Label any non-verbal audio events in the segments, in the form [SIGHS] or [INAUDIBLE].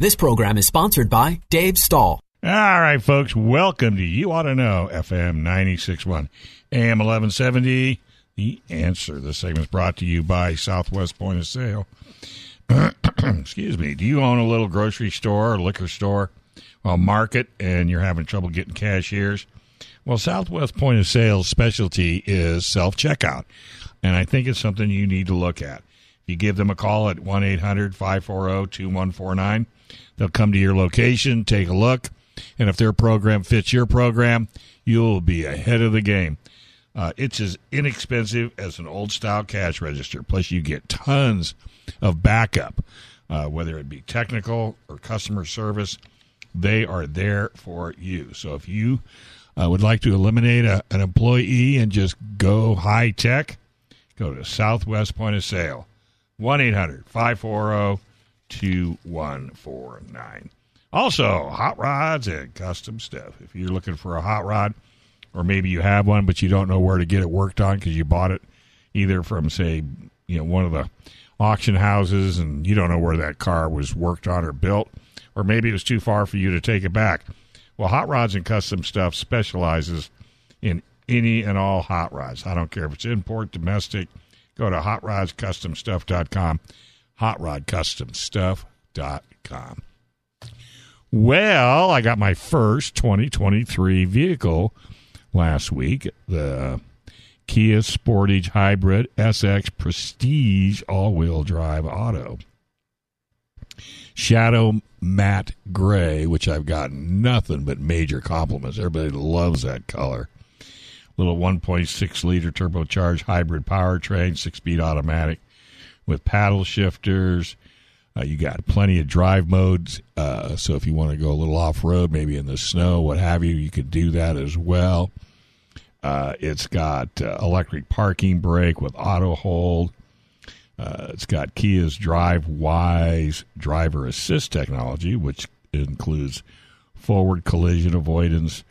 This program is sponsored by Dave Stahl. All right, folks, welcome to You Auto Know, FM 961, AM 1170. The answer. This segment is brought to you by Southwest Point of Sale. [CLEARS THROAT] Excuse me. Do you own a little grocery store or liquor store, well, market, and you're having trouble getting cashiers? Well, Southwest Point of Sale's specialty is self checkout, and I think it's something you need to look at. You give them a call at 1 800 540 2149, they'll come to your location, take a look, and if their program fits your program, you'll be ahead of the game. Uh, it's as inexpensive as an old style cash register. Plus, you get tons of backup, uh, whether it be technical or customer service. They are there for you. So if you uh, would like to eliminate a, an employee and just go high tech, go to Southwest Point of Sale, 1 800 540 2149. Also, hot rods and custom stuff. If you're looking for a hot rod, or maybe you have one but you don't know where to get it worked on because you bought it either from, say, you know, one of the auction houses and you don't know where that car was worked on or built, or maybe it was too far for you to take it back. Well, Hot Rods and Custom Stuff specializes in any and all hot rods. I don't care if it's import, domestic. Go to hotrodscustomstuff.com, hotrodcustomstuff.com. Well, I got my first 2023 vehicle last week, the Kia Sportage Hybrid SX Prestige all-wheel drive auto. Shadow matte gray, which I've gotten nothing but major compliments. Everybody loves that color. Little 1.6 liter turbocharged hybrid powertrain, six speed automatic with paddle shifters. Uh, you got plenty of drive modes. Uh, so if you want to go a little off road, maybe in the snow, what have you, you could do that as well. Uh, it's got uh, electric parking brake with auto hold. Uh, it's got Kia's Drive Wise driver assist technology, which includes forward collision avoidance,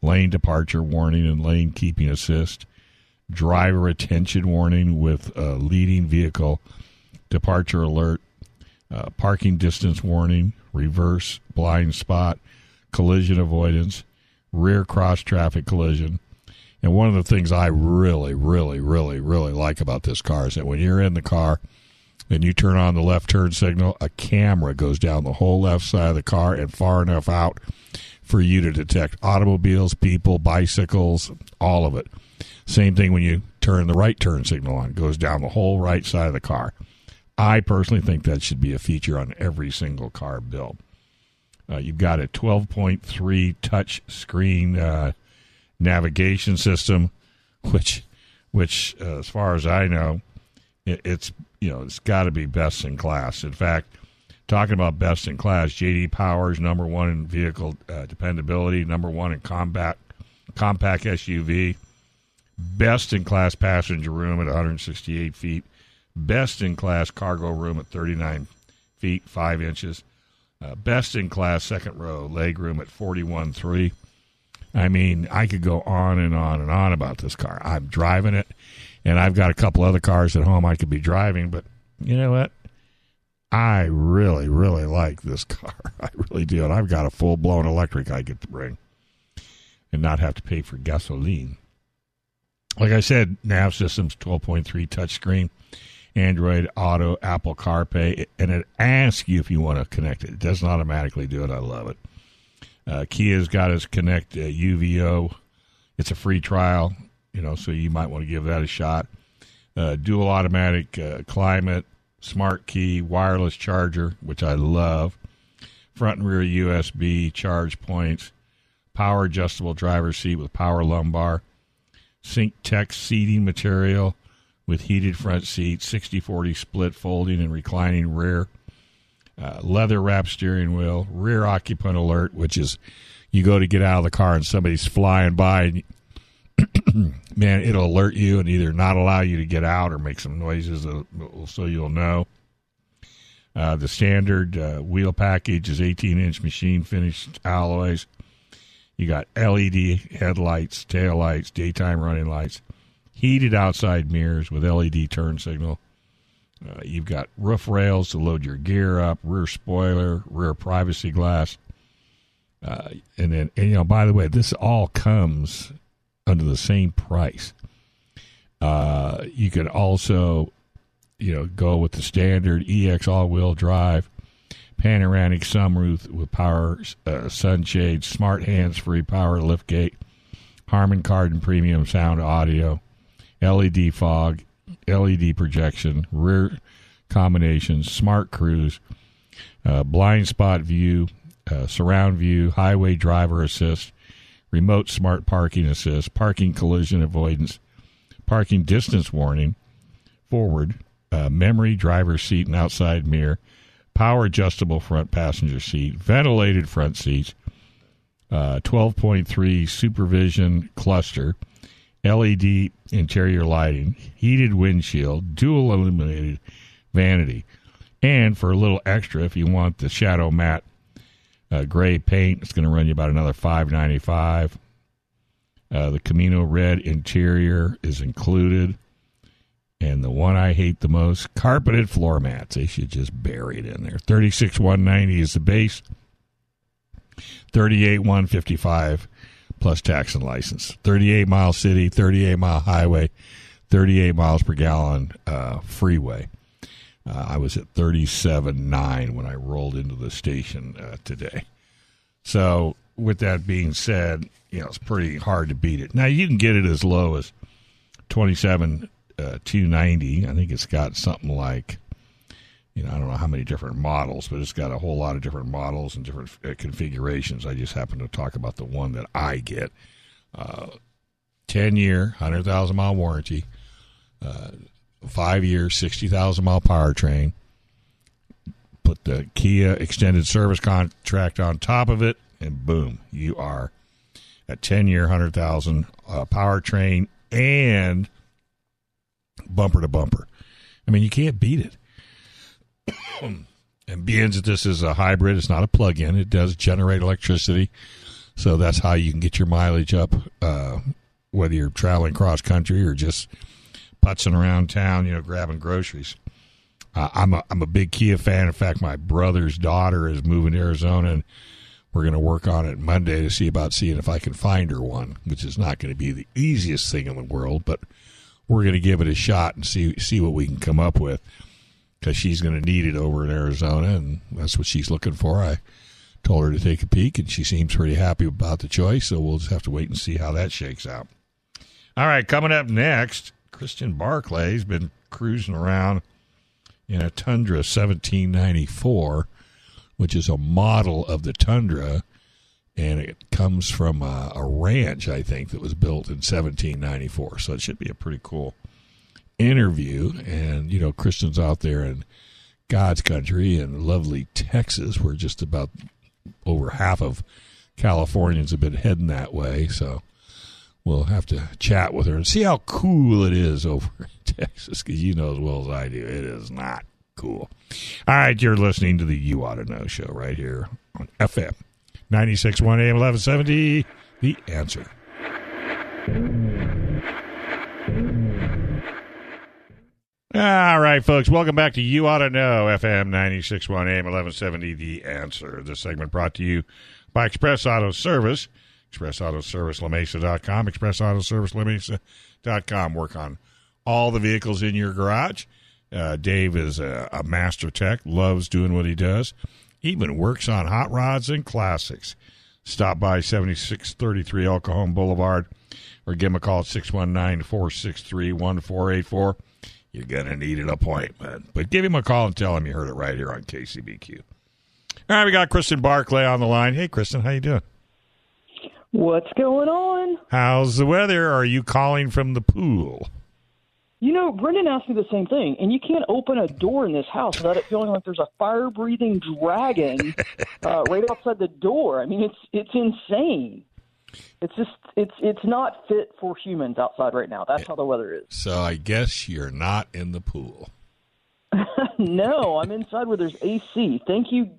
lane departure warning, and lane keeping assist, driver attention warning with leading vehicle departure alert, uh, parking distance warning, reverse blind spot, collision avoidance, rear cross traffic collision. And one of the things I really, really, really, really like about this car is that when you're in the car and you turn on the left turn signal, a camera goes down the whole left side of the car and far enough out for you to detect automobiles, people, bicycles, all of it. Same thing when you turn the right turn signal on, it goes down the whole right side of the car. I personally think that should be a feature on every single car built. Uh, you've got a 12.3 touch screen uh, navigation system, which, which uh, as far as I know, it, it's you know it's got to be best in class. In fact, talking about best in class, JD Powers number one in vehicle uh, dependability, number one in combat compact SUV, best in class passenger room at 168 feet, best in class cargo room at 39 feet 5 inches, uh, best in class second row leg room at 41.3. I mean, I could go on and on and on about this car. I'm driving it, and I've got a couple other cars at home I could be driving, but you know what? I really, really like this [LAUGHS] car. I really do. And I've got a full blown electric I get to bring and not have to pay for gasoline. Like I said, nav systems 12.3 touchscreen, Android Auto, Apple CarPlay, and it asks you if you want to connect it. It doesn't automatically do it. I love it. Uh, Kia's got us connect uh, UVO. It's a free trial, you know, so you might want to give that a shot. Uh, dual automatic uh, climate, smart key, wireless charger, which I love. Front and rear USB charge points, power adjustable driver seat with power lumbar, SynTex seating material with heated front seats, 60 40 split folding and reclining rear. uh, leather wrap steering wheel, rear occupant alert, which is you go to get out of the car and somebody's flying by, and [COUGHS] man, it'll alert you and either not allow you to get out or make some noises so you'll know. Uh, the standard uh, wheel package is 18 inch machine finished alloys. You got LED headlights, tail lights, daytime running lights, heated outside mirrors with LED turn signal. Uh, you've got roof rails to load your gear up, rear spoiler, rear privacy glass. Uh, and then, and, you know, by the way, this all comes under the same price. Uh, you could also, you know, go with the standard EX all-wheel drive, panoramic sunroof with power uh, sunshade, smart hands-free power liftgate, Harman Kardon premium sound audio, LED fog, LED projection, rear combinations, smart cruise, uh, blind spot view, uh, surround view, highway driver assist, remote smart parking assist, parking collision avoidance, parking distance warning, forward, uh, memory driver seat and outside mirror, power adjustable front passenger seat, ventilated front seats, uh, 12.3 supervision cluster, LED interior lighting, heated windshield, dual illuminated vanity. And for a little extra, if you want the shadow matte uh, gray paint, it's going to run you about another five ninety five. Uh, the Camino red interior is included, and the one I hate the most: carpeted floor mats. They should just bury it in there. Thirty six one ninety is the base. Thirty eight one fifty five plus tax and license. Thirty eight mile city, thirty eight mile highway, thirty eight miles per gallon uh, freeway. Uh, I was at 37.9 when I rolled into the station uh, today. So, with that being said, you know, it's pretty hard to beat it. Now, you can get it as low as 27 uh, 290. I think it's got something like, you know, I don't know how many different models, but it's got a whole lot of different models and different uh, configurations. I just happen to talk about the one that I get. Uh, 10 year, 100,000 mile warranty. Uh, five year, 60,000 mile powertrain. Put the Kia extended service contract on top of it, and boom, you are at 10 year, 100,000 uh, powertrain and bumper to bumper. I mean, you can't beat it. And being that this is a hybrid, it's not a plug in, it does generate electricity. So that's how you can get your mileage up, uh, whether you're traveling cross country or just putzing around town, you know, grabbing groceries. Uh, I'm a I'm a big Kia fan. In fact, my brother's daughter is moving to Arizona, and we're going to work on it Monday to see about seeing if I can find her one, which is not going to be the easiest thing in the world, but we're going to give it a shot and see see what we can come up with because she's going to need it over in Arizona, and that's what she's looking for. I told her to take a peek, and she seems pretty happy about the choice. So we'll just have to wait and see how that shakes out. All right, coming up next, Kristen Barclay's been cruising around in a Tundra 1794, which is a model of the Tundra, and it comes from a, a, ranch, I think, that was built in 1794. So it should be a pretty cool interview. And, you know, Kristen's out there in God's country in lovely Texas, where just about over half of Californians have been heading that way. So we'll have to chat with her and see how cool it is over in [LAUGHS] Texas because you know as well as I do, it is not cool. All right, you're listening to the You Auto Know show right here on FM 961 AM 1170. The answer. All right, folks, welcome back to You Auto Know, FM 961 AM 1170. The answer. This segment brought to you by Express Auto Service. Express Auto Service LaMesa.com. Express Auto Service LaMesa.com. Work on all the vehicles in your garage. Uh, Dave is a, a, master tech, loves doing what he does, even works on hot rods and classics. Stop by 7633 El Cajon Boulevard or give him a call at 619 463 1484. You're going to need an appointment. But give him a call and tell him you heard it right here on KCBQ. All right, we got Kristen Barclay on the line. Hey, Kristen, how you doing? What's going on? How's the weather? Are you calling from the pool? You know, Brendan asked me the same thing, and you can't open a door in this house without it feeling like there's a fire-breathing dragon [LAUGHS] uh, right outside the door. I mean, it's it's insane. It's just it's it's not fit for humans outside right now. That's how the weather is. So I guess you're not in the pool. [LAUGHS] no, I'm inside where there's AC. Thank you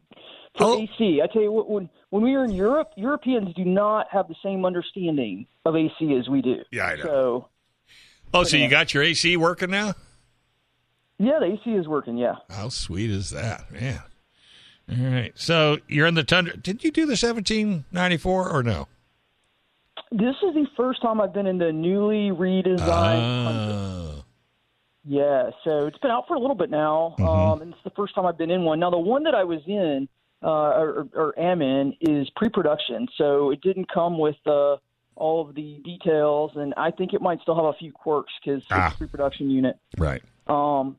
for Oh. AC. I tell you what, when when we were in Europe, Europeans do not have the same understanding of AC as we do. Yeah, I know. So Oh, so you got your AC working now? yeah, the AC is working. Yeah. How sweet is that, man? All right. So you're in the tundra. Did you do the 1794 or no? This is the first time I've been in the newly redesigned. Oh. Yeah, so it's been out for a little bit now, um, and it's the first time I've been in one. Now, the one that I was in uh, or, or am in is pre-production, so it didn't come with uh, all of the details, and I think it might still have a few quirks because Ah. it's a pre-production unit. right. Um,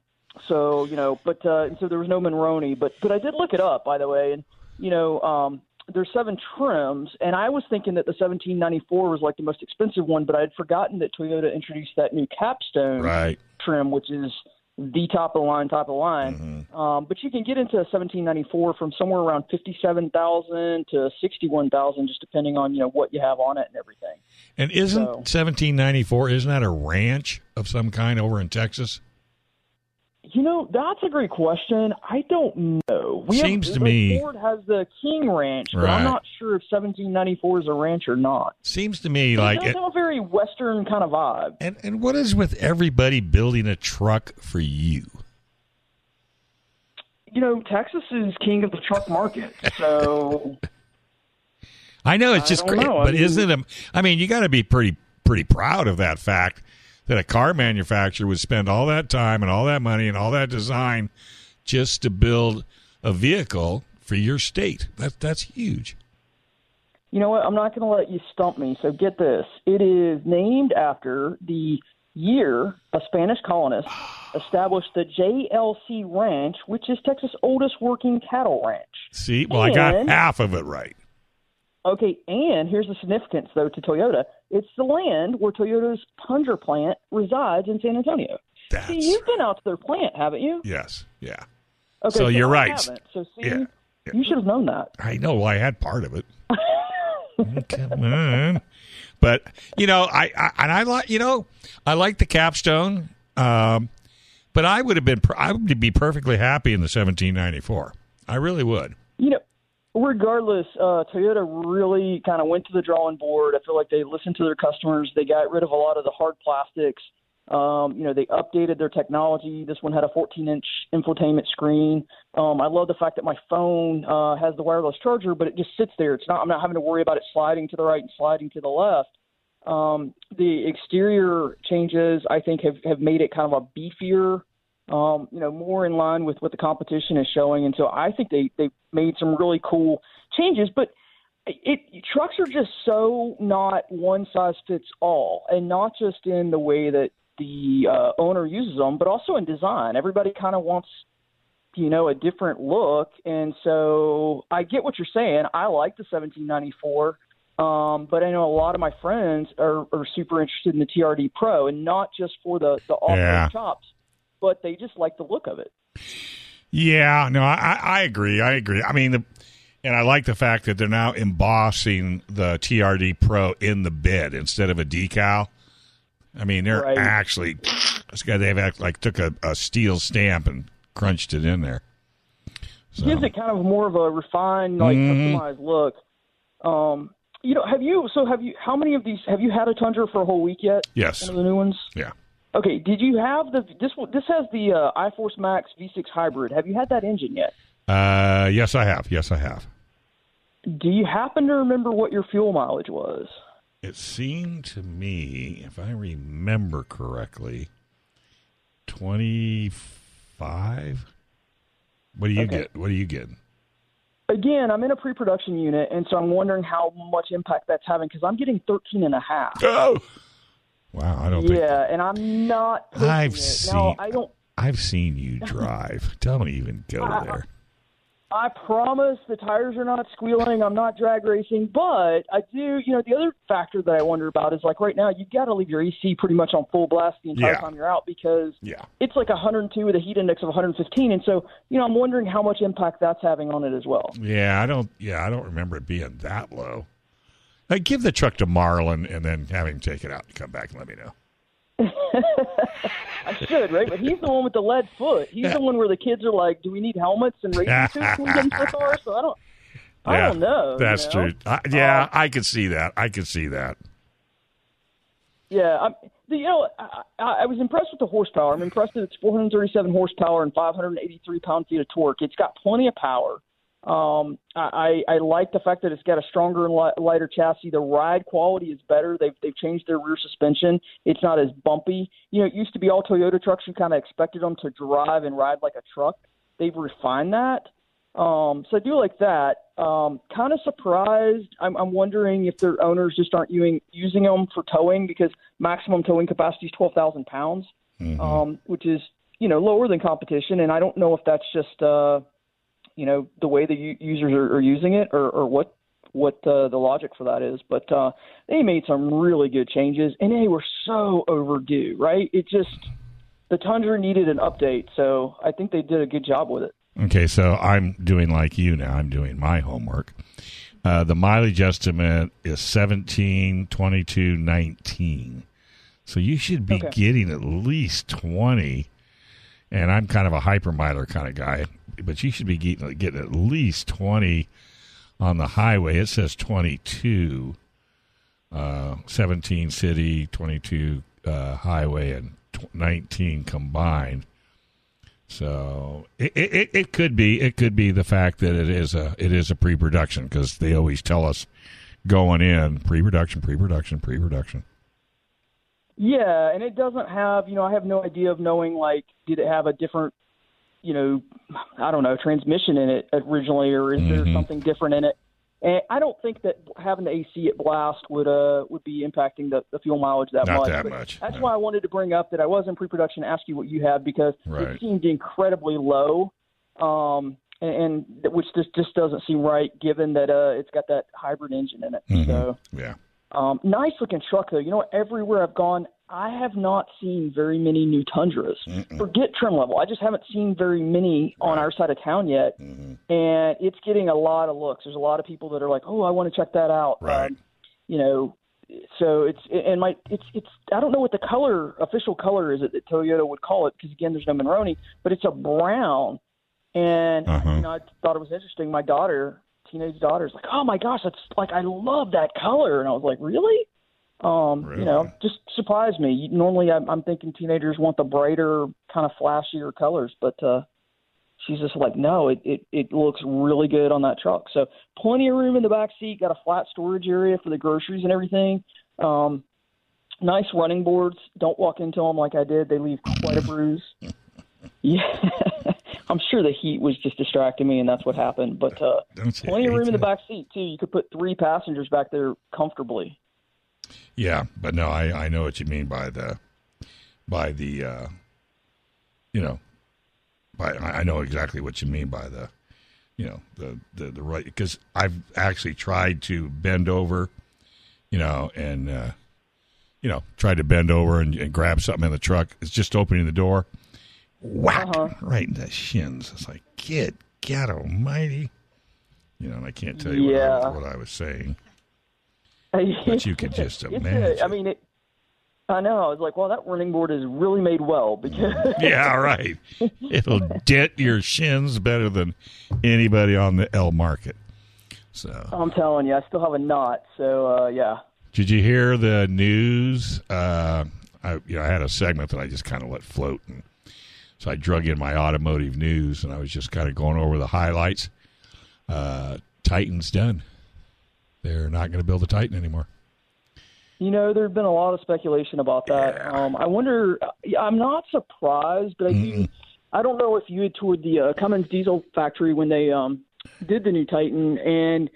so you know, but uh, so there was no Monroney, but but I did look it up by the way, and you know, um, there's seven trims, and I was thinking that the 1794 was like the most expensive one, but I had forgotten that Toyota introduced that new Capstone Right. trim, which is the top of the line, top of the line. Mm-hmm. Um, but you can get into a 1794 from somewhere around 57,000 to 61,000, just depending on you know what you have on it and everything. And isn't So- 1794, isn't that a ranch of some kind over in Texas? You know, that's a great question. I don't know. We Seems have, to me- Ford has the King Ranch, but Right. I'm not sure if 1794 is a ranch or not. Seems to me But like it does it. have a very Western kind of vibe. And, and what is with everybody building a truck for you? You know, Texas is king of the truck market, so [LAUGHS] I know it's just great, know. I but mean- isn't it? I mean, you got to be pretty pretty proud of that fact that a car manufacturer would spend all that time and all that money and all that design just to build a vehicle for your state. That's that's huge. You know what? I'm not going to let you stump me. So get this. It is named after the year a Spanish colonist [SIGHS] established the JLC Ranch, which is Texas' oldest working cattle ranch. See, well, I got half of it right. Okay, and here's the significance, though, to Toyota. It's the land where Toyota's Tundra plant resides in San Antonio. That's See, you've been out to their plant, haven't you? yes, yeah. Okay, So you're I right. So see, Yeah, yeah. you should have known that. I know. Well, I had part of it. [LAUGHS] Come on. But you know, I, I and I like you know, I like the capstone. Um, but I would have been I would be perfectly happy in the 1794. I really would. Regardless, uh, Toyota really kind of went to the drawing board. I feel like they listened to their customers. They got rid of a lot of the hard plastics. Um, you know, they updated their technology. This one had a 14-inch infotainment screen. Um, I love the fact that my phone uh, has the wireless charger, but it just sits there. It's not. I'm not having to worry about it sliding to the right and sliding to the left. Um, the exterior changes, I think, have, have made it kind of a beefier, um, you know, more in line with what the competition is showing. And so I think they, they made some really cool changes. But it, trucks are just so not one size fits all, and not just in the way that the uh, owner uses them, but also in design. Everybody kind of wants you know, a different look. And so I get what you're saying. I like the 1794. Um, but I know a lot of my friends are, are super interested in the TRD Pro, and not just for the the off-road Yeah. chops, but they just like the look of it. Yeah, no, I, I agree. I agree. I mean, the, and I like the fact that they're now embossing the TRD Pro in the bed instead of a decal. I mean, they're Right. actually this guy they've act like took a, a steel stamp and crunched it in there. So, Gives it kind of more of a refined, like Mhm. customized look. Um, you know, have you? So have you? How many of these have you had a Tundra for a whole week yet? yes, One of the new ones. yeah. Okay. Did you have the this? This has the uh, iForce Max V6 hybrid. Have you had that engine yet? Uh, yes, I have. Yes, I have. Do you happen to remember what your fuel mileage was? It seemed to me, if I remember correctly, twenty-five. What do you Okay. get? What do you get? Again, I'm in a pre-production unit, and so I'm wondering how much impact that's having because I'm getting 13 and a half. Oh, wow! I don't think Yeah, and I'm not. I've it. seen- Now, I don't. I've seen you drive. [LAUGHS] don't even go I- there. I promise the tires are not squealing. I'm not drag racing, but I do. You know, the other factor that I wonder about is like right now you've got to leave your AC pretty much on full blast the entire Yeah. time you're out because Yeah. it's like 102 with a heat index of 115, and so you know I'm wondering how much impact that's having on it as well. Yeah, I don't. Yeah, I don't remember it being that low. Like, give the truck to Marlon and then have him take it out and come back and let me know. [LAUGHS] I should, right? But he's the one with the lead foot. He's the one where the kids are like, "Do we need helmets and racing suits when we get into the car?" So I don't, I yeah, don't know. That's you know? true. I, yeah, Um, I could see that. I could see that. Yeah, I'm, the, you know, I, I I was impressed with the horsepower. I'm impressed that it's 437 horsepower and 583 pound feet of torque. It's got plenty of power. Um, I, I like the fact that it's got a stronger and li- lighter chassis. The ride quality is better. They've they've changed their rear suspension. It's not as bumpy. You know, it used to be all Toyota trucks. You kind of expected them to drive and ride like a truck. They've refined that. Um, so I do like that. Um, kind of surprised. I'm, I'm wondering if their owners just aren't using using them for towing because maximum towing capacity is 12,000 pounds, um, which is you know lower than competition. And I don't know if that's just uh, you know the way the u- users are, are using it or, or what what uh, the logic for that is. But uh, they made some really good changes, and they were so overdue. Right? It just the Tundra needed an update, so I think they did a good job with it. Okay, so I'm doing like you now. I'm doing my homework. Uh, the mileage estimate is 17, 22, 19. So you should be Okay. getting at least 20. And I'm kind of a hypermiler kind of guy, but you should be getting, getting at least 20 on the highway. It says 22, uh, 17 city, 22 uh, highway, and 19 combined. So it, it it could be it could be the fact that it is a it is a pre-production because they always tell us going in pre-production pre-production pre-production. Yeah, and it doesn't have, you know, I have no idea of knowing like did it have a different, you know, I don't know, transmission in it originally or is there something different in it? And I don't think that having the AC at blast would uh would be impacting the, the fuel mileage that Not much. that much, That's no. why I wanted to bring up that I was in pre-production ask you what you have because Right. it seemed incredibly low. Um and, and which just just doesn't seem right given that uh it's got that hybrid engine in it. So Yeah. Um, nice looking truck though. You know, everywhere I've gone, I have not seen very many new Tundras. Forget trim level. I just haven't seen very many on our side of town yet, Mm-hmm. and it's getting a lot of looks. There's a lot of people that are like, "Oh, I want to check that out." Right. Um, you know, so it's and my it's it's I don't know what the color official color is that that Toyota would call it because again, there's no Monroney, but it's a brown, and Uh-huh. you know, I thought it was interesting. My daughter, teenage daughter's like, "Oh my gosh, that's like I love that color," and I was like, "Really?" Um, Really? You know, just surprised me. You- Normally, I'm, I'm thinking teenagers want the brighter, kind of flashier colors, but uh, she's just like, no, it, it it looks really good on that truck. So plenty of room in the back seat. Got a flat storage area for the groceries and everything. Um, nice running boards. Don't walk into them like I did. They leave quite a bruise. [LAUGHS] Yeah, I'm sure the heat was just distracting me, and that's what happened. But uh, plenty of room in the back seat too. You could put three passengers back there comfortably. Yeah, but no, I I know what you mean by the by the uh you know by I I know exactly what you mean by the you know the the, the right because I've actually tried to bend over you know and uh you know tried to bend over and, and grab something in the truck it's just opening the door whack right in the shins it's like kid god almighty you know and I can't tell you what, I was, what I was saying [LAUGHS] But you could just imagine. I mean, it, I know. I was like, well, that running board is really made well because [LAUGHS] Yeah, right. It'll dent your shins better than anybody on the L market. So, I'm telling you, I still have a knot. So uh, yeah. did you hear the news? Uh, I, you know, I had a segment that I just kind of let float, and so I drug in my automotive news, and I was just kind of going over the highlights. Uh, Titan's done. They're not going to build a Titan anymore. You know, there's been a lot of speculation about that. Yeah. Um, I wonder. I'm not surprised, but I do. I don't know if you had toured the uh, Cummins diesel factory when they um, did the new Titan, and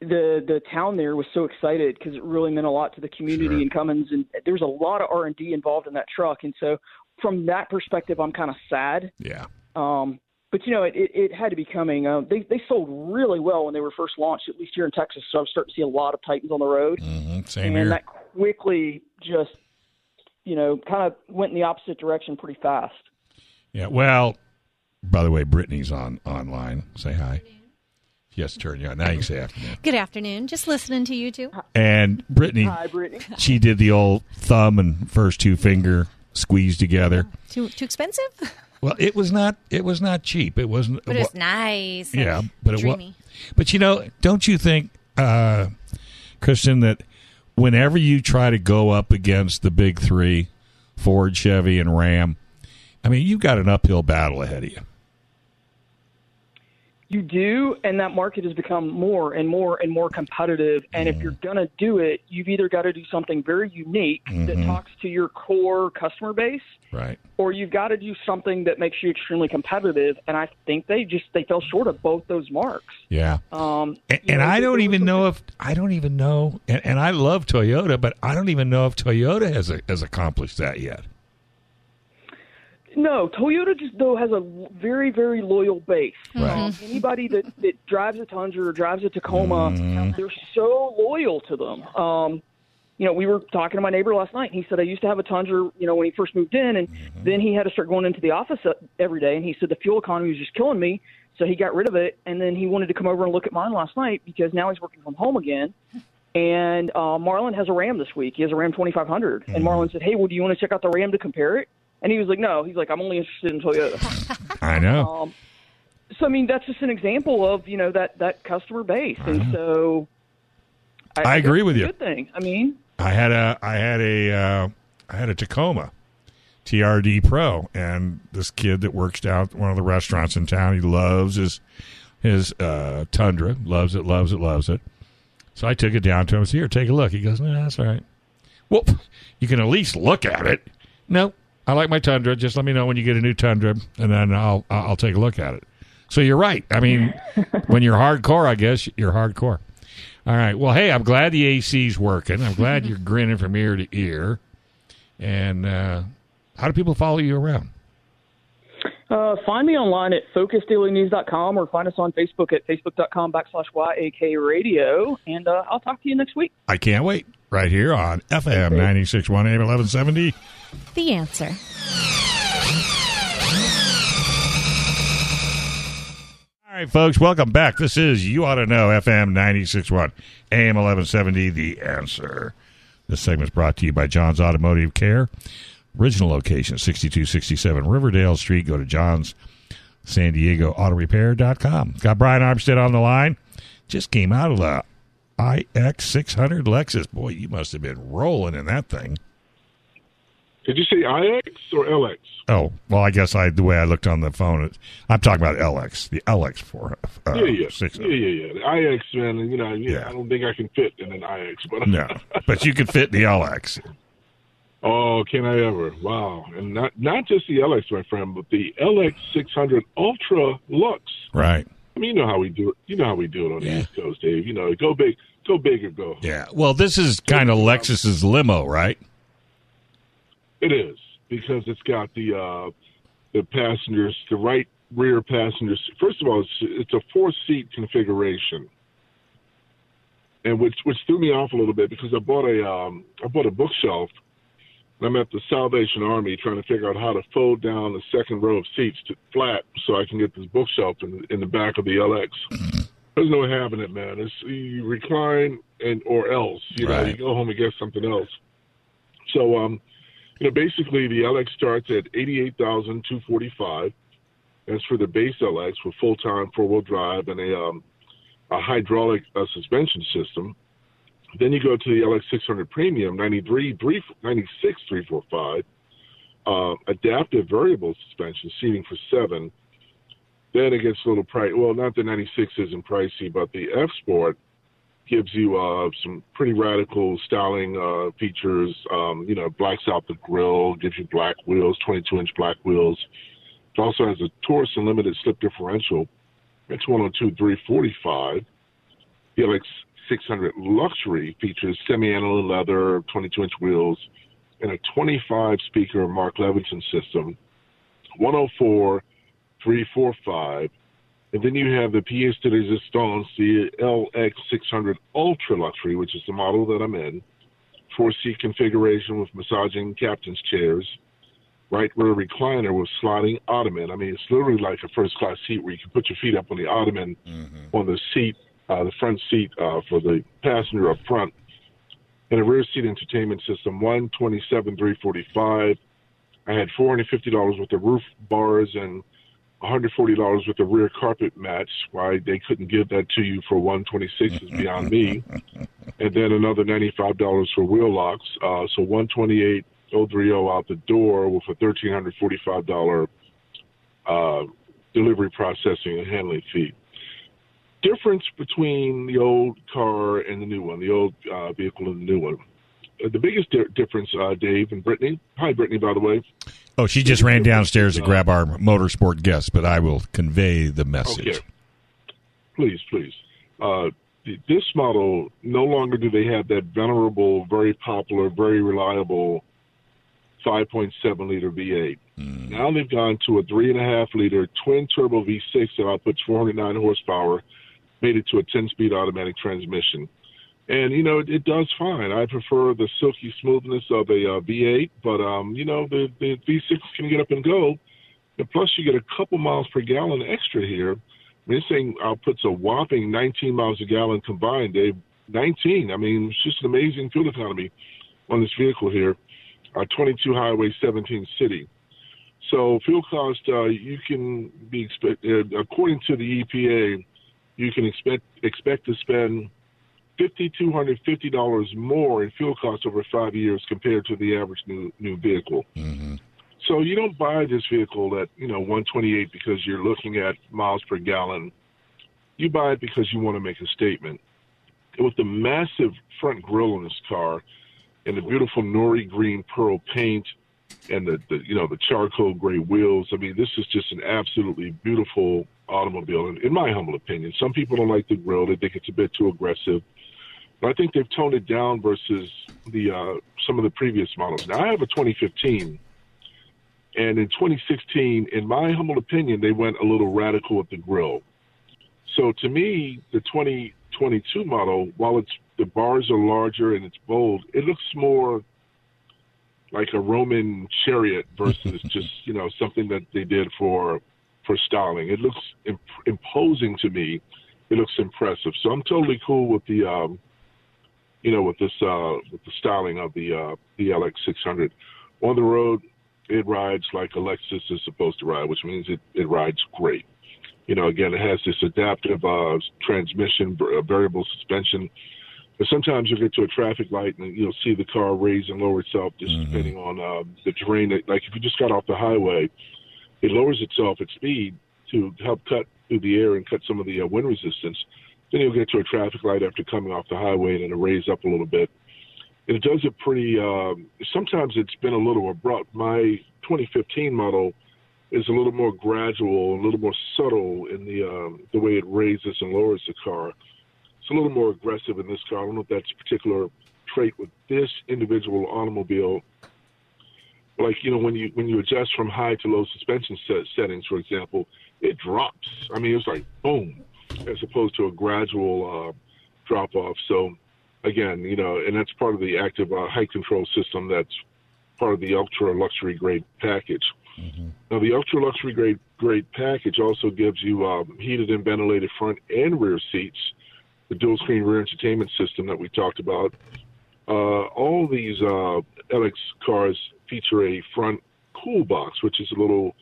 the the town there was so excited because it really meant a lot to the community Sure. in Cummins, and there was a lot of R and D involved in that truck, and so from that perspective, I'm kind of sad. Yeah, Um, but you know, it, it, it had to be coming. Uh, they they sold really well when they were first launched, at least here in Texas. So I'm starting to see a lot of Titans on the road, Mhm, Same and here. that quickly just you know kind of went in the opposite direction pretty fast. Yeah. Well, by the way, Brittany's on online. Say hi. Yes, turn you on. Now you can say afternoon. Good afternoon. Just listening to you two. And Brittany, Hi, Brittany. she did the old thumb and first two finger squeeze together. Too too expensive, Well, it was not. It was not cheap. It wasn't. but it's nice. Yeah, but it was. But you know, don't you think, uh, Kristen, that whenever you try to go up against the big three, Ford, Chevy, and Ram, I mean, you've got an uphill battle ahead of you. You do, and that market has become more and more and more competitive. And if you're going to do it, you've either got to do something very unique that talks to your core customer base, Right. or you've got to do something that makes you extremely competitive. And I think they just they fell short of both those marks. Yeah. Um, And, and know, I don't even know if I don't even know, and, and I love Toyota, but I don't even know if Toyota has has accomplished that yet. No, Toyota just though has a very very loyal base. Right. Um, anybody that that drives a Tundra or drives a Tacoma, Mm-hmm. they're so loyal to them. Um, you know, we were talking to my neighbor last night, and he said I used to have a Tundra. You know, when he first moved in, and Mm-hmm. then he had to start going into the office uh, every day, and he said the fuel economy was just killing me. So he got rid of it, and then he wanted to come over and look at mine last night because now he's working from home again. And uh, Marlon has a Ram this week. He has a Ram 2500. Mm-hmm. And Marlon said, "Hey, well, do you want to check out the Ram to compare it?" And he was like, "No." He's like, "I'm only interested in Toyota." [LAUGHS] I know. um, so I mean, that's just an example of you know that that customer base, and so I agree with you. Good thing. I mean, I had a I had a uh, I had a Tacoma TRD Pro, and this kid that works down at one of the restaurants in town, he loves his his uh, Tundra, loves it, loves it, loves it. So I took it down to him. I said, "Here, take a look." He goes, "No, that's all right." Well, you can at least look at it. No, I like my Tundra. Just let me know when you get a new Tundra, and then I'll I'll take a look at it. So you're right. I mean, [LAUGHS] when you're hardcore, I guess you're hardcore. All right. Well, hey, I'm glad the AC's working. I'm glad [LAUGHS] you're grinning from ear to ear. And uh, how do people follow you around? Uh, find me online at focusdailynews.com or find us on Facebook at facebook.com backslash YAK radio, and uh, I'll talk to you next week. I can't wait. Right here on FM 961 AM 1170. The answer. All right, folks, welcome back. This is You Auto Know FM 961 AM 1170, The Answer. This segment is brought to you by John's Automotive Care. Original location, 6267 Riverdale Street. Go to John's San Diego Auto Repair.com. Got Brian Armstead on the line. Just came out of the IX 600 Lexus. Boy, you must have been rolling in that thing. Did you say IX or LX? Oh, well, I guess I the way I looked on the phone, it, I'm talking about LX, the LX four. Uh, yeah, yeah, six- yeah, yeah, yeah. The IX, man. You know, yeah, Yeah. I don't think I can fit in an IX, but No, but you could fit the LX. Oh, can I ever? Wow, and not not just the LX, my friend, but the LX 600 Ultra Lux. Right. I mean, you know how we do it. You know how we do it on the Yeah. East Coast, Dave. You know, go big, go big or go. Yeah. Well, this is kind of Lexus's limo, right? It is because it's got the uh, the passengers, the right rear passengers. First of all, it's, it's a four seat configuration, and which which threw me off a little bit because I bought a um, I bought a bookshelf. I'm at the Salvation Army trying to figure out how to fold down the second row of seats to flat so I can get this bookshelf in, in the back of the LX. There's no having it, man. It's you recline and or else. You know, Right. you go home and get something else. So um, you know, basically the LX starts at eighty-eight thousand two forty-five. That's for the base LX with full-time four-wheel drive and a um, a hydraulic uh, suspension system. Then you go to the LX 600 Premium, 93, 3, 96 345, uh, adaptive variable suspension, seating for seven. Then it gets a little price. Well, not the 96 isn't pricey, but the F Sport gives you uh, some pretty radical styling uh, features. Um, you know, blacks out the grill, gives you black wheels, 22 inch black wheels. It also has a Torsen limited slip differential. It's 102 345. The LX 600 Luxury features semi-aniline leather, 22 inch wheels, and a 25 speaker Mark Levinson system. 104 345. And then you have the pièce de résistance, the LX600 Ultra Luxury, which is the model that I'm in. Four seat configuration with massaging captain's chairs. Right rear recliner with sliding ottoman. I mean, it's literally like a first class seat where you can put your feet up on the ottoman mm-hmm. on the seat, uh, the front seat uh, for the passenger up front. And a rear seat entertainment system, 127 345 I had $450 with the roof bars and $140 with the rear carpet mats. Why they couldn't give that to you for 126 is beyond me. [LAUGHS] And then another $95 for wheel locks. Uh, so 128 030 out the door with a $1,345 uh, delivery processing and handling fee. Difference between the old car and the new one, the old uh, vehicle and the new one. Uh, the biggest di- difference, uh, Dave and Brittany. Hi, Brittany, by the way. Oh, she just ran downstairs to grab our motorsport guest, but I will convey the message. Okay. Please, please. Uh, this model, no longer do they have that venerable, very popular, very reliable 5.7 liter V8. Now they've gone to a three and a half liter twin turbo V6 that outputs 409 horsepower, made it to a 10 speed automatic transmission. And, you know, it, it does fine. I prefer the silky smoothness of a uh, V8, but, um, you know, the, the V6 can get up and go. And plus, you get a couple miles per gallon extra here. I mean, this thing outputs a whopping 19 miles a gallon combined, Dave. 19. I mean, it's just an amazing fuel economy on this vehicle here. Uh, 22 highway, 17 city. So fuel cost, uh, you can be expect, uh, according to the EPA, you can expect expect to spend fifty two hundred fifty dollars more in fuel costs over five years compared to the average new new vehicle. Mm-hmm. So you don't buy this vehicle at you know 128 because you're looking at miles per gallon. You buy it because you want to make a statement. With the massive front grille on this car and the beautiful nori green pearl paint and the, the you know the charcoal gray wheels, I mean this is just an absolutely beautiful automobile. In, in my humble opinion, some people don't like the grill; they think it's a bit too aggressive. But I think they've toned it down versus the uh, some of the previous models. Now I have a 2015. And in 2016, in my humble opinion, they went a little radical with the grill. So to me, the 2022 model, while it's the bars are larger and it's bold, it looks more like a Roman chariot versus [LAUGHS] just you know something that they did for for styling. It looks imp- imposing to me. It looks impressive. So I'm totally cool with the um, you know with this uh, with the styling of the uh, the LX600 on the road it rides like a Lexus is supposed to ride, which means it, it rides great. You know, again, it has this adaptive uh, transmission, uh, variable suspension. But sometimes you'll get to a traffic light and you'll see the car raise and lower itself just depending on uh, the terrain. That, like if you just got off the highway, it lowers itself at speed to help cut through the air and cut some of the uh, wind resistance. Then you'll get to a traffic light after coming off the highway and it'll raise up a little bit it does it pretty. Um, sometimes it's been a little abrupt. My 2015 model is a little more gradual, a little more subtle in the um, the way it raises and lowers the car. It's a little more aggressive in this car. I don't know if that's a particular trait with this individual automobile. Like you know, when you when you adjust from high to low suspension set, settings, for example, it drops. I mean, it's like boom, as opposed to a gradual uh, drop off. So again, you know, and that's part of the active uh, height control system that's part of the ultra luxury grade package. Now, the ultra luxury grade grade package also gives you um, heated and ventilated front and rear seats, the dual screen rear entertainment system that we talked about. Uh, all these uh, LX cars feature a front cool box, which is a little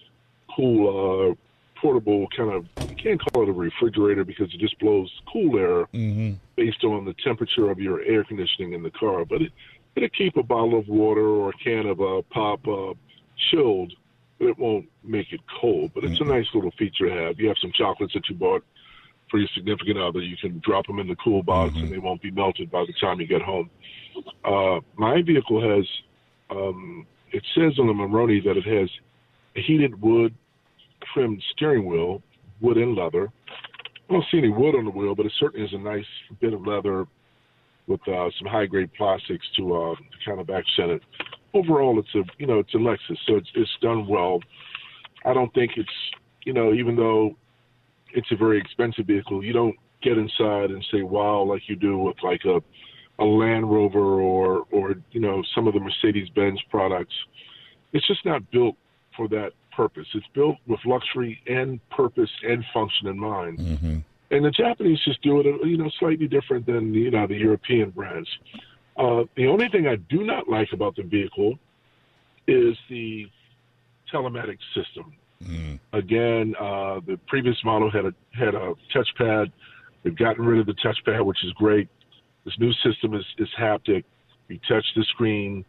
cool uh, portable kind of you can't call it a refrigerator because it just blows cool air based on the temperature of your air conditioning in the car. But it, it'll keep a bottle of water or a can of uh, pop uh, chilled, but it won't make it cold. But it's a nice little feature to have. You have some chocolates that you bought for your significant other. You can drop them in the cool box and they won't be melted by the time you get home. Uh, my vehicle has, um, it says on the Monroney that it has a heated wood trimmed steering wheel, wood and leather. I don't see any wood on the wheel, but it certainly is a nice bit of leather with uh, some high grade plastics to, uh, to kind of accent it. Overall, it's a you know it's a Lexus, so it's, it's done well. I don't think it's you know, even though it's a very expensive vehicle, you don't get inside and say wow like you do with like a a Land Rover or or you know some of the Mercedes Benz products. It's just not built for that purpose. It's built with luxury and purpose and function in mind. Mm-hmm. And the Japanese just do it, you know, slightly different than you know the European brands. Uh, the only thing I do not like about the vehicle is the telematics system. Mm. Again, uh, the previous model had a had a touchpad. They've gotten rid of the touchpad, which is great. This new system is, is haptic. You touch the screen.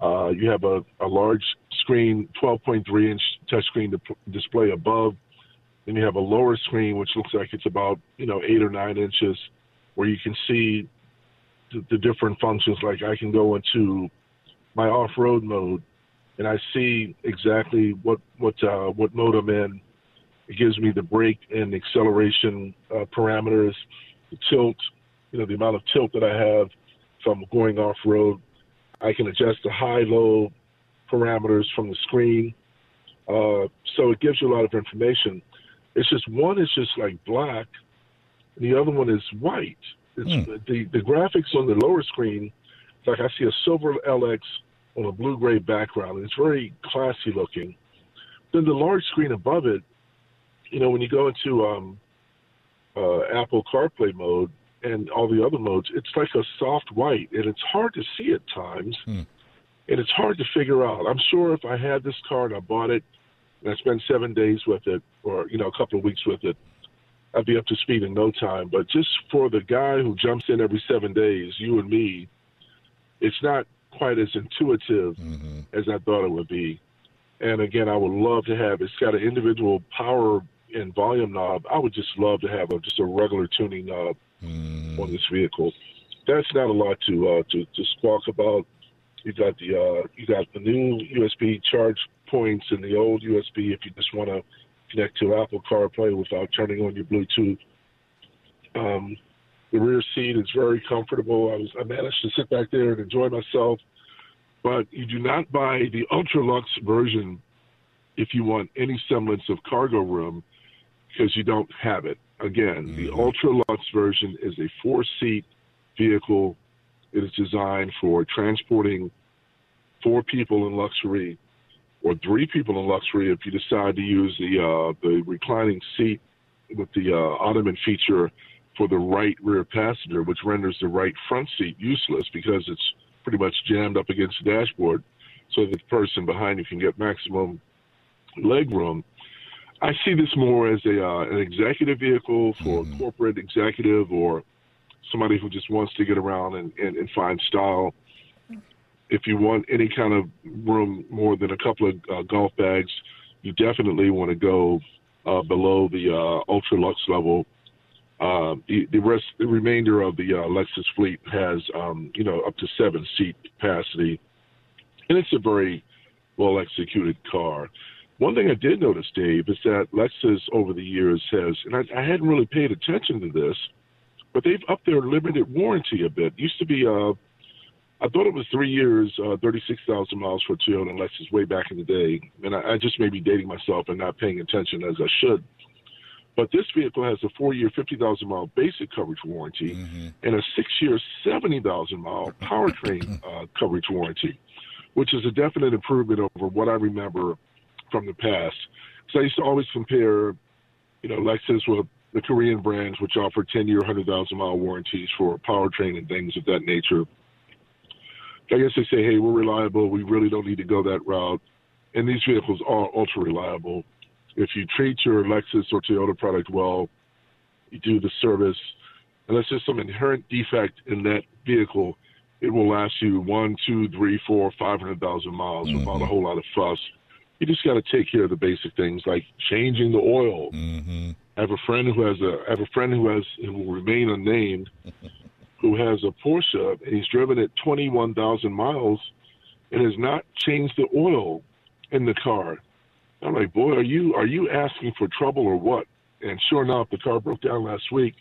Uh, you have a, a large screen, 12.3 inch touchscreen to display above. Then you have a lower screen, which looks like it's about you know eight or nine inches, where you can see the, the different functions. Like I can go into my off-road mode, and I see exactly what what uh, what mode I'm in. It gives me the brake and acceleration uh, parameters, the tilt, you know, the amount of tilt that I have if I'm going off road. I can adjust the high low parameters from the screen. Uh, so it gives you a lot of information. It's just one is just like black, and the other one is white. It's, the, the graphics on the lower screen, like I see a silver LX on a blue gray background, it's very classy looking. Then the large screen above it, you know, when you go into um, uh, Apple CarPlay mode and all the other modes, it's like a soft white, and it's hard to see at times, Hmm. and it's hard to figure out. I'm sure if I had this car and I bought it, and I spent seven days with it, or you know, a couple of weeks with it, I'd be up to speed in no time. But just for the guy who jumps in every seven days, you and me, it's not quite as intuitive Mm-hmm. as I thought it would be. And again, I would love to have. It's got an individual power and volume knob. I would just love to have a, just a regular tuning knob Mm-hmm. on this vehicle. That's not a lot to uh, to, to squawk about. You got the uh, you got the new USB charge points and the old USB if you just want to connect to Apple CarPlay without turning on your Bluetooth. Um, the rear seat is very comfortable. I was I managed to sit back there and enjoy myself. But you do not buy the Ultra Lux version if you want any semblance of cargo room because you don't have it. Again, the Ultra Lux version is a four seat vehicle. It is designed for transporting four people in luxury or three people in luxury if you decide to use the uh, the reclining seat with the uh, ottoman feature for the right rear passenger, which renders the right front seat useless because it's pretty much jammed up against the dashboard, so that the person behind you can get maximum leg room. I see this more as a uh, an executive vehicle for a corporate executive or somebody who just wants to get around and, and, and find style. If you want any kind of room more than a couple of uh, golf bags, you definitely want to go uh, below the uh, ultra lux level. Uh, the, the rest, the remainder of the uh, Lexus fleet has, um, you know, up to seven seat capacity, and it's a very well executed car. One thing I did notice, Dave, is that Lexus over the years has, and I, I hadn't really paid attention to this, but they've upped their limited warranty a bit. used to be, uh, I thought it was three years, uh, 36,000 miles for Toyota and Lexus way back in the day. And I, I just may be dating myself and not paying attention as I should. But this vehicle has a four year, 50,000 mile basic coverage warranty and a six year, 70,000 mile powertrain [LAUGHS] uh, coverage warranty, which is a definite improvement over what I remember from the past. So I used to always compare, you know, Lexus with the Korean brands, which offer 10 year, 100,000 mile warranties for powertrain and things of that nature. I guess they say, hey, we're reliable. We really don't need to go that route. And these vehicles are ultra reliable. If you treat your Lexus or Toyota product well, you do the service, unless there's some inherent defect in that vehicle, it will last you one, two, three, four, five hundred thousand miles without a whole lot of fuss. You just got to take care of the basic things like changing the oil. Mm-hmm. I have a friend who has a I have a friend who has who will remain unnamed, [LAUGHS] who has a Porsche and he's driven it twenty one thousand miles, and has not changed the oil in the car. I'm like, boy, are you are you asking for trouble or what? And sure enough, the car broke down last week.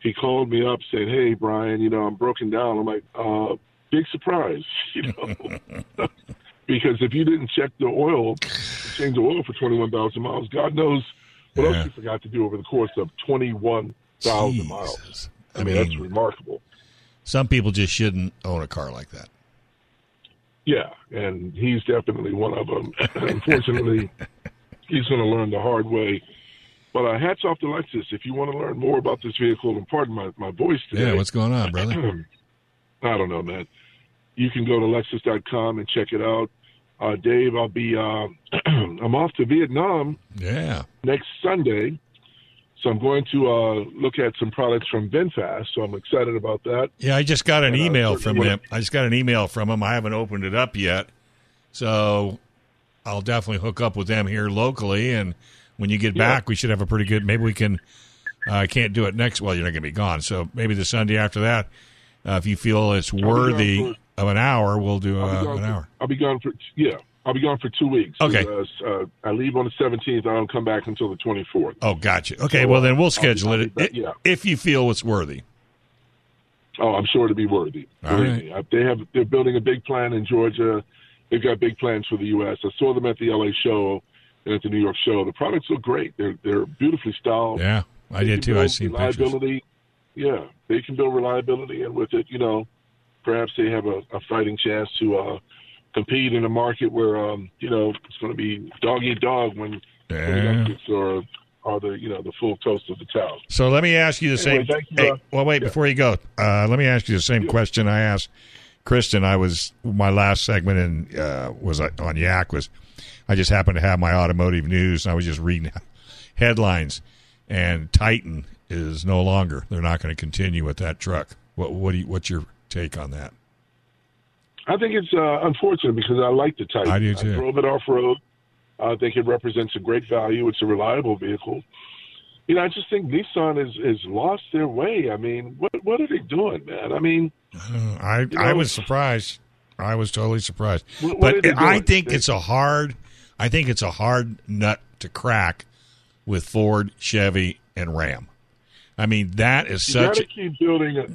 He called me up saying, "Hey, Brian, you know I'm broken down." I'm like, uh, "Big surprise," [LAUGHS] you know, [LAUGHS] because if you didn't check the oil, change the oil for 21,000 miles, God knows What Yeah. else you forgot to do over the course of 21,000 miles? Jesus. I, mean, that's remarkable. Some people just shouldn't own a car like that. Yeah, and he's definitely one of them. [LAUGHS] Unfortunately, he's going to learn the hard way. But uh, hats off to Lexus. If you want to learn more about this vehicle, and pardon my, my voice today. Yeah, what's going on, brother? [CLEARS THROAT] I don't know, man. You can go to Lexus.com and check it out. Uh, Dave, I'll be, uh, [CLEARS THROAT] I'm off to Vietnam Yeah. next Sunday. So I'm going to uh, look at some products from VinFast. So I'm excited about that. Yeah, I just got an And, uh, email from him. I just got an email from him. I haven't opened it up yet. So I'll definitely hook up with them here locally. And when you get Yeah. back, we should have a pretty good. Maybe we can. uh, I can't do it next. Well, you're not going to be gone. So maybe the Sunday after that, uh, if you feel it's worthy of an hour, we'll do uh, an for, hour. I'll be gone for yeah. I'll be gone for two weeks. Okay. Uh, uh, I leave on the 17th. I don't come back until the 24th. Oh, gotcha. Okay, So, well then uh, we'll I'll be- schedule it be i- back, yeah. if you feel it's worthy. Oh, I'm sure to be worthy. All right. They have they're building a big plan in Georgia. They've got big plans for the U.S. I saw them at the L.A. show and at the New York show. The products look great. They're they're beautifully styled. Yeah, I They did too. I build seen pictures. reliability. Yeah, they can build reliability, and with it, you know, perhaps they have a, a fighting chance to uh, compete in a market where um, you know it's going to be dog eat dog when Yeah. electrics are the you know the full toast of the town. So let me ask you the Anyway, same. you, hey, uh, well, wait yeah. before you go. Uh, let me ask you the same Yeah. question I asked Kristen. I was my last segment in uh, was on Yak was I just happened to have my automotive news and I was just reading [LAUGHS] headlines and Titan is no longer. They're not going to continue with that truck. What what do you, what's your take on that? I think it's uh, unfortunate because I like the Titan. I do, too. I drove it off road. I think it represents a great value. It's a reliable vehicle. You know, I just think Nissan has has lost their way. I mean, what what are they doing, man? I mean, Uh, I You I was surprised. I was totally surprised. What- what but I think They- it's a hard. I think it's a hard nut to crack with Ford, Chevy, and Ram. I mean, that is you such. got to keep building a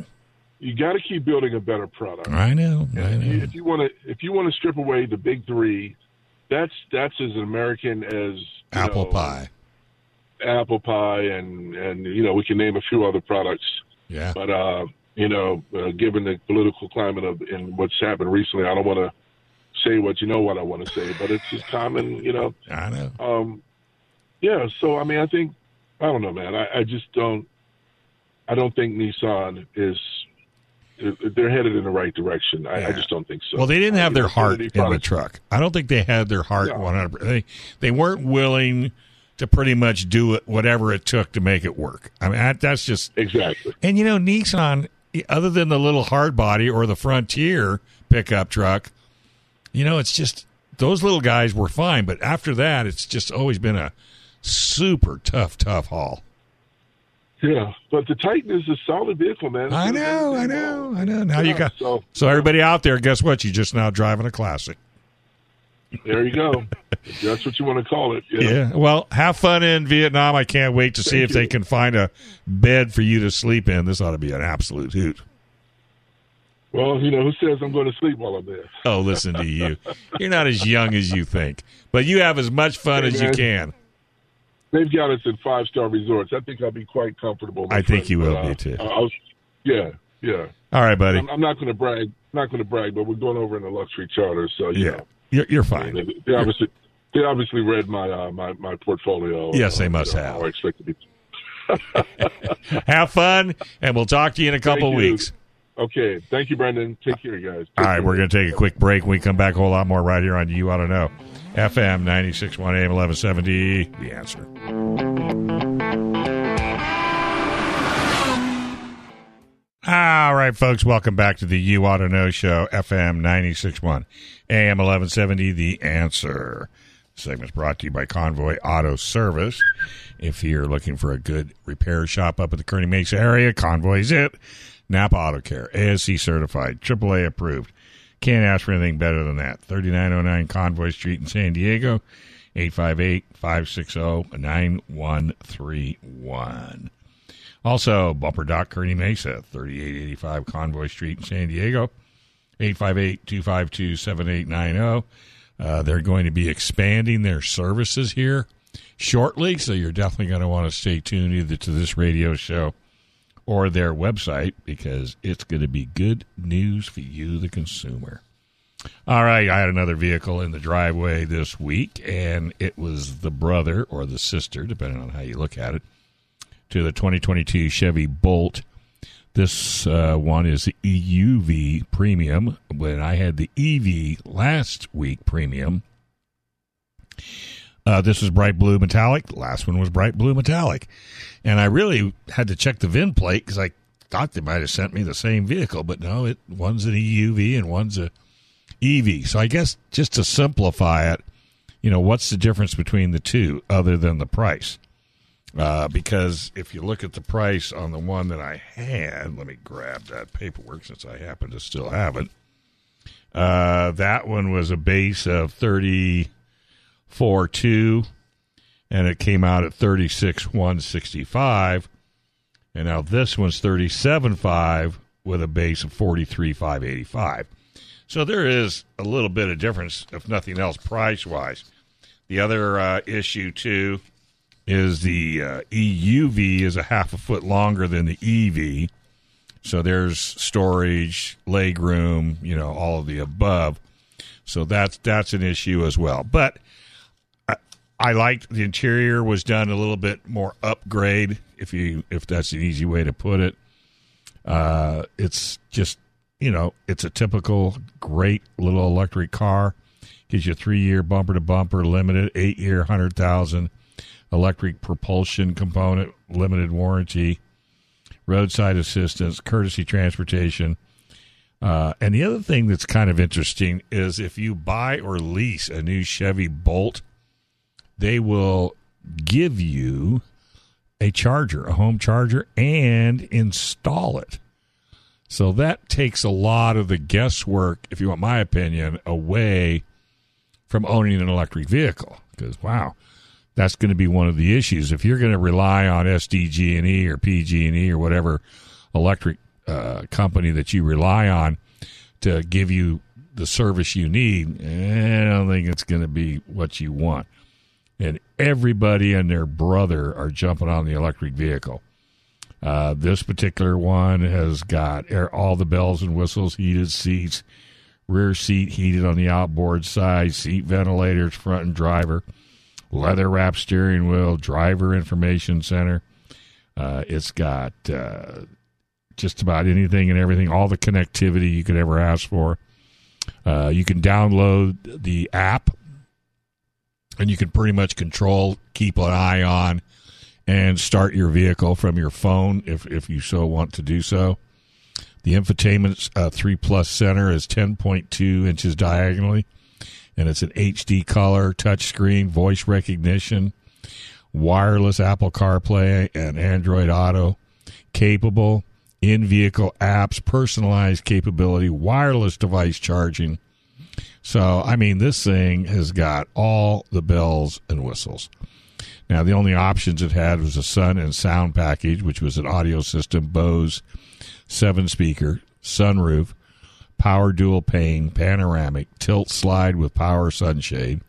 you got to keep building a better product. I know. I If you- know. If you want to if you want to strip away the big three, that's that's as American as Apple know, pie. apple pie, and and you know we can name a few other products. Yeah. But uh, you know, uh, given the political climate of and what's happened recently, I don't want to say what you know what I want to say, but it's just common, you know. I know. Um, yeah, so I mean, I think I don't know, man. I, I just don't. I don't think Nissan is. They're headed in the right direction. I, I just don't think so. Well, they didn't have their know, heart in the truck. I don't think they had their heart No. one hundred. They they weren't willing to pretty much do it whatever it took to make it work. I mean, that, that's just Exactly. And you know, Nissan, other than the little hard body or the Frontier pickup truck, you know, it's just those little guys were fine. But after that, it's just always been a super tough, tough haul. Yeah, but the Titan is a solid vehicle, man. I know, I know. I know. Now you got so so everybody out there. Guess what? You're just now driving a classic. there you go. [LAUGHS] That's what you want to call it. you know. Yeah. Well, have fun in Vietnam. I can't wait to see Thank if they can find a bed for you to sleep in. This ought to be an absolute hoot. Well, you know who says I'm going to sleep while I'm there? Oh, listen to you. You're not as young as you think, but you have as much fun Hey, as you can. They've got us in five star resorts. I think I'll be quite comfortable. I think friend. you will But, uh, be, too. Was, yeah, yeah. All right, buddy. I'm, I'm not going to brag. Not going to brag, but we're going over in a luxury charter, so you Yeah, know. you're, you're They, fine. they obviously they obviously read my uh, my my portfolio. Yes, they must have. I expect to be. [LAUGHS] Have fun, and we'll talk to you in a couple weeks. Okay, thank you, Brendan. Take care, guys. All right, we're going to take a quick break. When we come back, a whole lot more right here on You Auto Know. FM 961 AM 1170. The answer. All right, folks, welcome back to the You Auto Know Show, FM 961 AM 1170. The answer. Segment's brought to you by Convoy Auto Service. If you're looking for a good repair shop up in the Kearney Mesa area, Convoy's it. Napa Auto Care, ASE certified, AAA approved. Can't ask for anything better than that. 3909 Convoy Street in San Diego, 858 560 9131. Also, Bumper Dock Kearney Mesa, 3885 Convoy Street in San Diego, 858 252 7890. Uh, They're going to be expanding their services here. shortly. So you're definitely going to want to stay tuned either to this radio show or their website because it's going to be good news for you, the consumer. All right, I had another vehicle in the driveway this week, and it was the brother or the sister, depending on how you look at it, to the 2022 Chevy Bolt. This uh, one is the EUV Premium. When I had the EV last week Premium, uh, this was bright blue metallic. Last one was bright blue metallic. And I really had to check the VIN plate because I thought they might have sent me the same vehicle, but no, it one's an EUV and one's a EV. So I guess just to simplify it, you know, what's the difference between the two other than the price? Uh, because if you look at the price on the one that I had, let me grab that paperwork since I happen to still have it. Uh, that one was a base of thirty four two, and it came out at thirty six one sixty five, and now this one's thirty seven five with a base of forty three five eighty five. So there is a little bit of difference, if nothing else, price wise. The other uh, issue too is the uh, EUV is a half a foot longer than the EV. So there's storage, leg room, you know, all of the above. So that's that's an issue as well. But I, liked the interior was done a little bit more upgrade, if you if that's an easy way to put it. Uh, it's just you know, it's a typical great little electric car. Gives you three year bumper to bumper limited, eight year, hundred thousand electric propulsion component, limited warranty, roadside assistance, courtesy transportation. Uh, and the other thing that's kind of interesting is if you buy or lease a new Chevy Bolt, they will give you a charger, a home charger, and install it. So that takes a lot of the guesswork, if you want my opinion, away from owning an electric vehicle. Because wow, that's going to be one of the issues. If you're going to rely on SDG&E or PG&E or whatever electric uh, company that you rely on to give you the service you need, I don't think it's going to be what you want. And everybody and their brother are jumping on the electric vehicle. Uh, this particular one has got air, all the bells and whistles, heated seats, rear seat heated on the outboard side, seat ventilators, front and driver leather wrapped steering wheel, driver information center. Uh, it's got uh, just about anything and everything, all the connectivity you could ever ask for. Uh, you can download the app and you can pretty much control, keep an eye on, and start your vehicle from your phone if, if you so want to do so. The infotainment uh, 3 Plus Center is 10.2 inches diagonally and it's an HD color, touchscreen, voice recognition, wireless Apple CarPlay and Android Auto, capable in vehicle apps, personalized capability, wireless device charging. So, I mean, this thing has got all the bells and whistles. Now, the only options it had was a sun and sound package, which was an audio system, Bose seven speaker, sunroof, power dual pane, panoramic, tilt slide with power sunshade.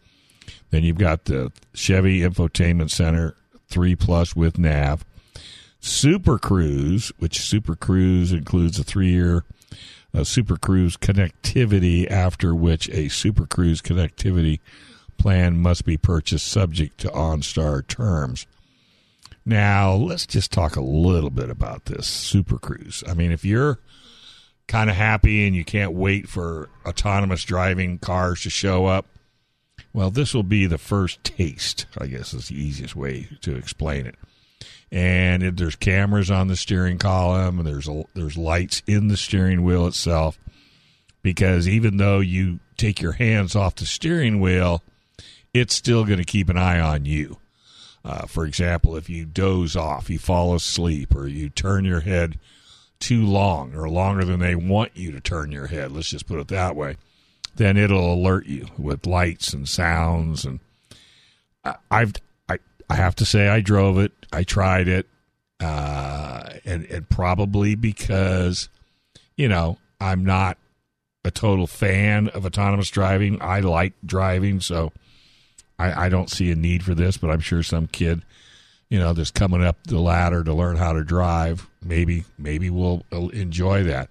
Then you've got the Chevy Infotainment Center 3 Plus with nav. Super Cruise, which Super Cruise includes a three year uh, Super Cruise connectivity, after which a Super Cruise connectivity plan must be purchased subject to OnStar terms. Now, let's just talk a little bit about this Super Cruise. I mean, if you're kind of happy and you can't wait for autonomous driving cars to show up. Well, this will be the first taste, I guess is the easiest way to explain it. And it, there's cameras on the steering column, and there's there's lights in the steering wheel itself. Because even though you take your hands off the steering wheel, it's still going to keep an eye on you. Uh, for example, if you doze off, you fall asleep, or you turn your head too long or longer than they want you to turn your head, let's just put it that way, then it'll alert you with lights and sounds. And I've, I, have to say, I drove it, I tried it, uh, and, and probably because, you know, I'm not a total fan of autonomous driving. I like driving, so I, I don't see a need for this, but I'm sure some kid, you know, that's coming up the ladder to learn how to drive, maybe maybe will enjoy that.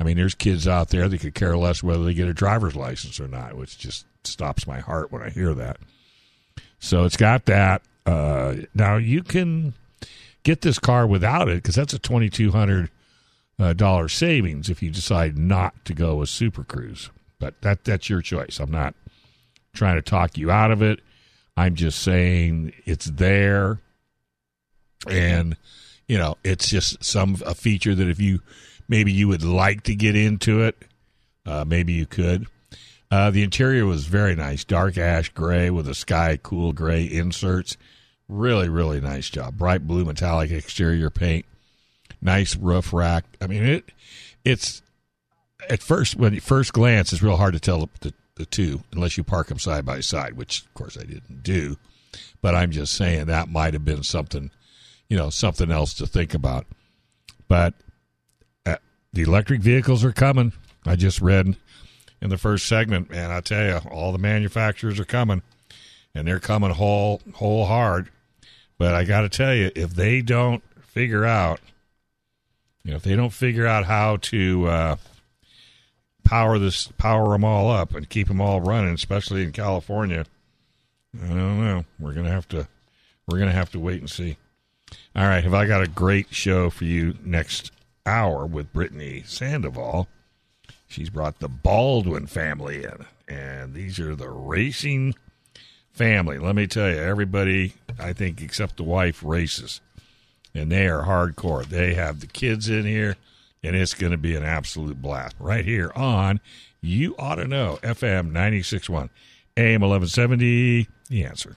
I mean, there's kids out there that could care less whether they get a driver's license or not, which just stops my heart when I hear that. So it's got that. Uh, now you can get this car without it because that's a twenty two hundred dollar savings if you decide not to go with Super Cruise. But that that's your choice. I'm not trying to talk you out of it. I'm just saying it's there, and you know it's just some a feature that if you maybe you would like to get into it, uh, maybe you could. Uh, the interior was very nice, dark ash gray with a sky cool gray inserts. Really, really nice job. Bright blue metallic exterior paint. Nice roof rack. I mean it. It's at first when first glance it's real hard to tell the, the two unless you park them side by side, which of course I didn't do. But I'm just saying that might have been something, you know, something else to think about. But uh, the electric vehicles are coming. I just read in the first segment, man. I tell you, all the manufacturers are coming, and they're coming whole whole hard. But I got to tell you, if they don't figure out, you know, if they don't figure out how to uh, power this, power them all up, and keep them all running, especially in California, I don't know. We're gonna have to, we're gonna have to wait and see. All right, have I got a great show for you next hour with Brittany Sandoval? She's brought the Baldwin family in, and these are the racing family. Let me tell you, everybody, I think, except the wife, races, and they are hardcore. They have the kids in here, and it's going to be an absolute blast right here on You Auto Know FM 96.1 AM 1170. The answer.